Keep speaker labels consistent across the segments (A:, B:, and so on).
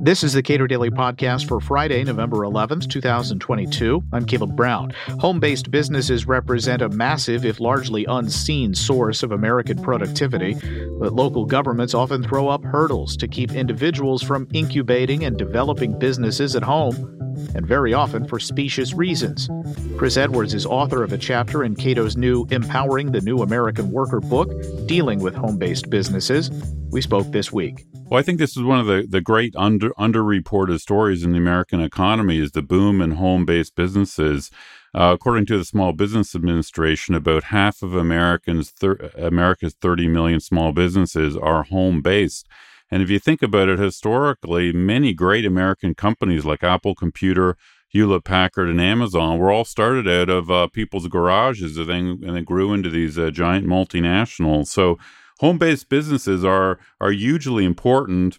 A: This is the Cato Daily Podcast for Friday, November 11th, 2022. I'm Caleb Brown. Home based businesses represent a massive, if largely unseen, source of American productivity, but local governments often throw up hurdles to keep individuals from incubating and developing businesses at home, and very often for specious reasons. Chris Edwards is author of a chapter in Cato's new Empowering the New American Worker book dealing with home based businesses. We spoke this week.
B: Well, I think this is one of the, the great under underreported stories in the American economy is the boom in home-based businesses. Uh, according to the Small Business Administration, about half of Americans thir- America's 30 million small businesses are home-based. And if you think about it historically, many great American companies like Apple Computer, Hewlett Packard, and Amazon were all started out of uh, people's garages and then, and then grew into these uh, giant multinationals. So home-based businesses are are hugely important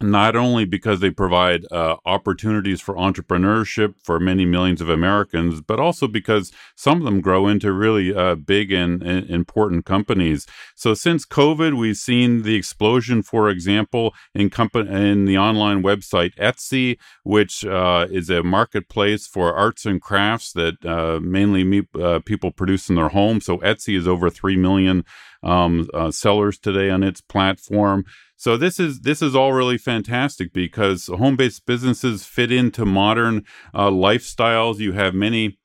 B: not only because they provide uh, opportunities for entrepreneurship for many millions of Americans, but also because some of them grow into really uh, big and, and, important companies. So since COVID, we've seen the explosion, for example, in company in the online website Etsy, which uh, is a marketplace for arts and crafts that uh, mainly me, uh, people produce in their home. So Etsy is over three million um, uh, sellers today on its platform. So this is this is all really fantastic because home-based businesses fit into modern uh, lifestyles. You have many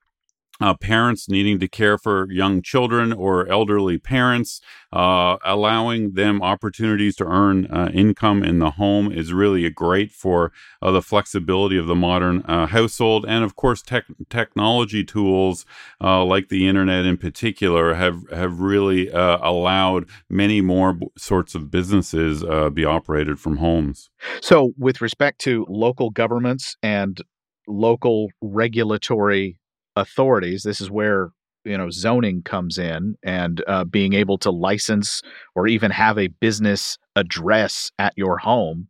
B: uh, parents needing to care for young children or elderly parents, uh, allowing them opportunities to earn uh, income in the home is really great for uh, the flexibility of the modern uh, household. And of course, tech- technology tools uh, like the internet in particular have, have really allowed many more b- sorts of businesses uh be operated from homes.
A: So, with respect to local governments and local regulatory authorities, this is where you know zoning comes in and uh, being able to license or even have a business address at your home.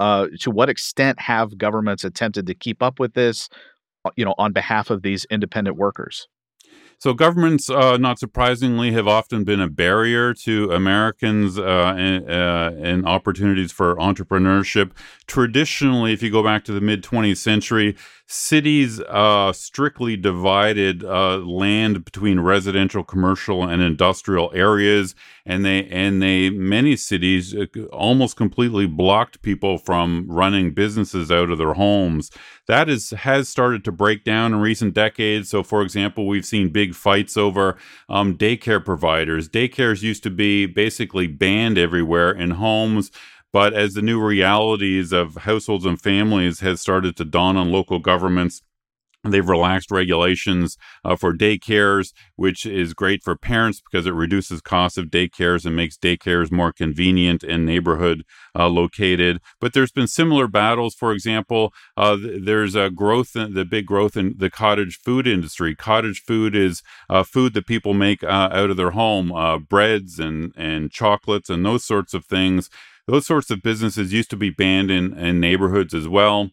A: Uh, to what extent have governments attempted to keep up with this, uh, you know, on behalf of these independent workers?
B: So governments, uh, not surprisingly, have often been a barrier to Americans uh, and, uh, and, opportunities for entrepreneurship. Traditionally, if you go back to the mid 20th century, cities uh, strictly divided uh, land between residential, commercial, and industrial areas, and they and they many cities uh, almost completely blocked people from running businesses out of their homes. That is has started to break down in recent decades. So, for example, we've seen big fights over um, daycare providers. Daycares used to be basically banned everywhere in homes but as the new realities of households and families has started to dawn on local governments, They've relaxed regulations uh, for daycares, which is great for parents because it reduces costs of daycares and makes daycares more convenient and neighborhood uh, located. But there's been similar battles. For example, uh, there's a growth, in, the big growth in the cottage food industry. Cottage food is uh, food that people make uh, out of their home, uh, breads and and chocolates and those sorts of things. Those sorts of businesses used to be banned in, in neighborhoods as well.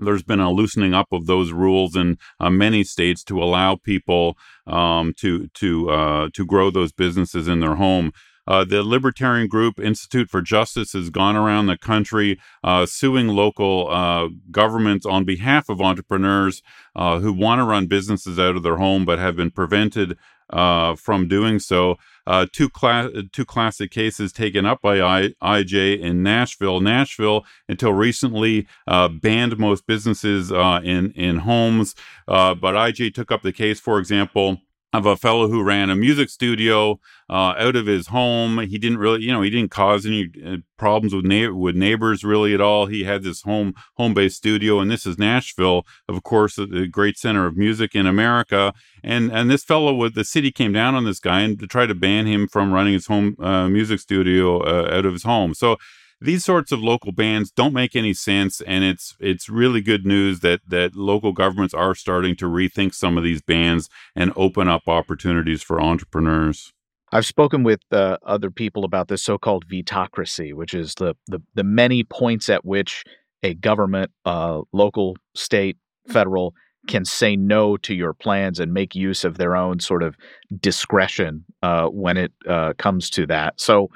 B: There's been a loosening up of those rules in uh, many states to allow people um, to to uh, to grow those businesses in their home. Uh, the libertarian group Institute for Justice has gone around the country uh, suing local uh, governments on behalf of entrepreneurs uh, who want to run businesses out of their home but have been prevented uh, from doing so. Uh, two, cla- two classic cases taken up by I- IJ in Nashville. Nashville, until recently, uh, banned most businesses uh, in, in homes, uh, but IJ took up the case, for example of a fellow who ran a music studio uh, out of his home. He didn't really, you know, he didn't cause any uh, problems with na- with neighbors really at all. He had this home home based studio, and this is Nashville, of course, the great center of music in America. And and this fellow, with the city came down on this guy and to try to ban him from running his home uh, music studio uh, out of his home. So these sorts of local bans don't make any sense and it's it's really good news that that local governments are starting to rethink some of these bans and open up opportunities for entrepreneurs
A: I've spoken with uh, other people about this so-called vetocracy, which is the, the the many points at which a government, uh, local, state, federal, can say no to your plans and make use of their own sort of discretion uh, when it uh, comes to that. So,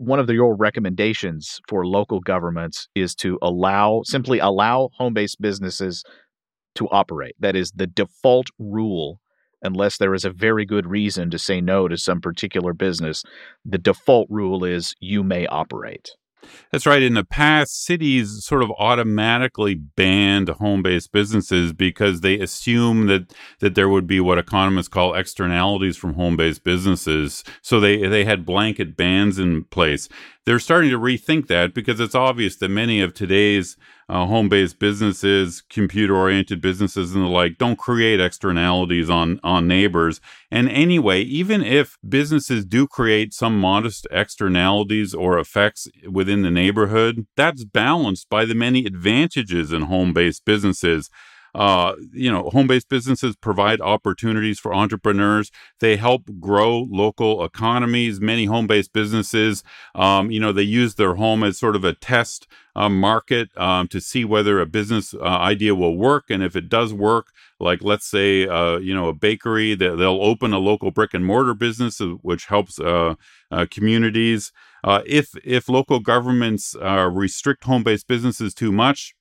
A: one of the, your recommendations for local governments is to allow simply allow home-based businesses to operate. That is the default rule unless there is a very good reason to say no to some particular business. The default rule is you may operate.
B: That's right. In the past, cities sort of automatically banned home-based businesses because they assume that that there would be what economists call externalities from home-based businesses. So they they had blanket bans in place. They're starting to rethink that because it's obvious that many of today's uh, home-based businesses, computer-oriented businesses, and the like don't create externalities on on neighbors. And anyway, even if businesses do create some modest externalities or effects within the neighborhood, that's balanced by the many advantages in home-based businesses. Uh, you know, home based businesses provide opportunities for entrepreneurs. They help grow local economies. Many home based businesses, um, you know, they use their home as sort of a test uh, market um, to see whether a business uh, idea will work. And if it does work, like let's say, uh, you know, a bakery, they, will open a local brick and mortar business, uh, which helps uh, communities. if if local governments restrict home based businesses too much,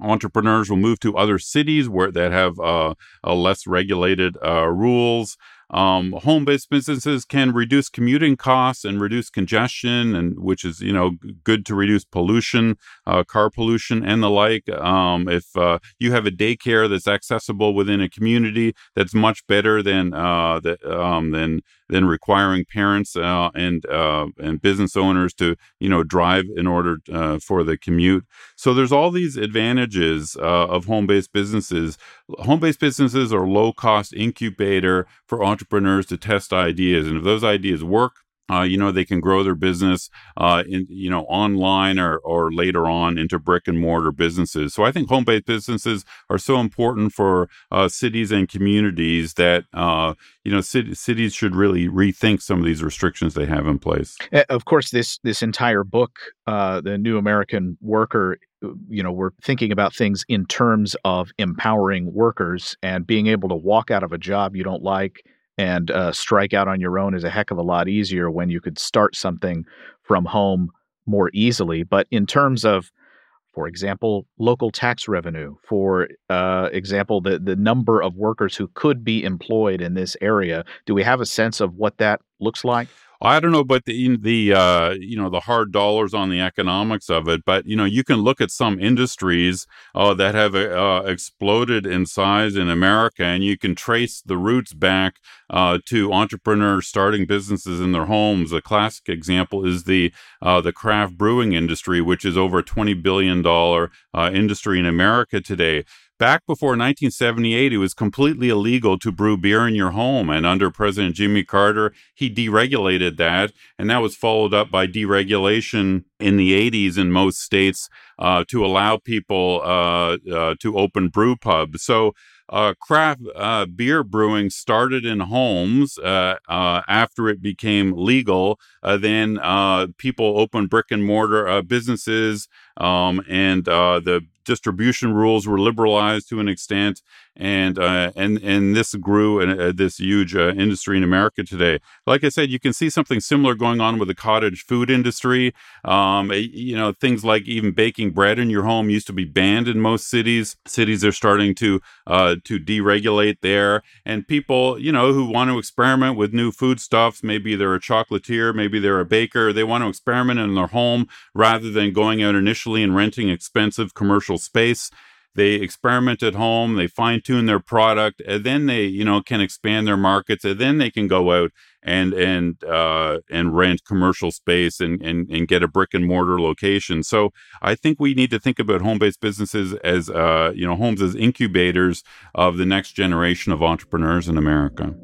B: entrepreneurs will move to other cities where that have uh, less regulated uh, rules. Um, home-based businesses can reduce commuting costs and reduce congestion, and which is you know good to reduce pollution, uh, car pollution, and the like. Um, if uh, you have a daycare that's accessible within a community, that's much better than uh, the, um, than than requiring parents uh, and uh, and business owners to you know drive in order uh, for the commute. So there's all these advantages of home-based businesses. Home-based businesses are low-cost incubator for entrepreneurs to test ideas. And if those ideas work, uh, you know, they can grow their business, uh, in, you know, online or, or later on into brick and mortar businesses. So I think home based businesses are so important for uh, cities and communities that, uh, you know, cities should really rethink some of these restrictions they have in place.
A: Of course, this, this entire book, uh, The New American Worker, you know, we're thinking about things in terms of empowering workers and being able to walk out of a job you don't like and uh, strike out on your own is a heck of a lot easier when you could start something from home more easily. But in terms of, for example, local tax revenue, for uh, example, the, the number of workers who could be employed in this area, do we have a sense of what that looks like?
B: I don't know about the the uh, you know the hard dollars on the economics of it, but you know you can look at some industries uh, that have uh, exploded in size in America, and you can trace the roots back uh, to entrepreneurs starting businesses in their homes. A classic example is the uh, the craft brewing industry, which is over a twenty billion dollar uh, industry in America today. Back before 1978, it was completely illegal to brew beer in your home. And under President Jimmy Carter, he deregulated that. And that was followed up by deregulation in the 80s in most states uh, to allow people uh, uh, to open brew pubs. So uh, craft uh, beer brewing started in homes uh, after it became legal. Uh, then uh, people opened brick and mortar businesses, um, and the distribution rules were liberalized to an extent, and uh, and and this grew uh, this huge uh, industry in America today. Like I said, you can see something similar going on with the cottage food industry. Um, you know, things like even baking bread in your home used to be banned in most cities. Cities are starting to uh, to deregulate there, and people, you know, who want to experiment with new foodstuffs, maybe they're a chocolatier, maybe they're a baker, they want to experiment in their home rather than going out initially and renting expensive commercial space. They experiment at home they fine tune their product and then they you know can expand their markets and then they can go out and and uh, and rent commercial space and, and and get a brick and mortar location. So i think we need to think about home-based businesses as uh, you know homes as incubators of the next generation of entrepreneurs in america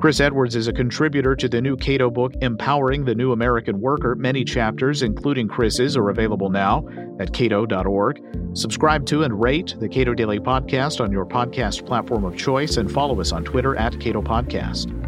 A: Chris Edwards is a contributor to the new Cato book, Empowering the New American Worker. Many chapters, including Chris's, are available now at cato.org. Subscribe to and rate the Cato Daily Podcast on your podcast platform of choice and follow us on Twitter at Cato Podcast.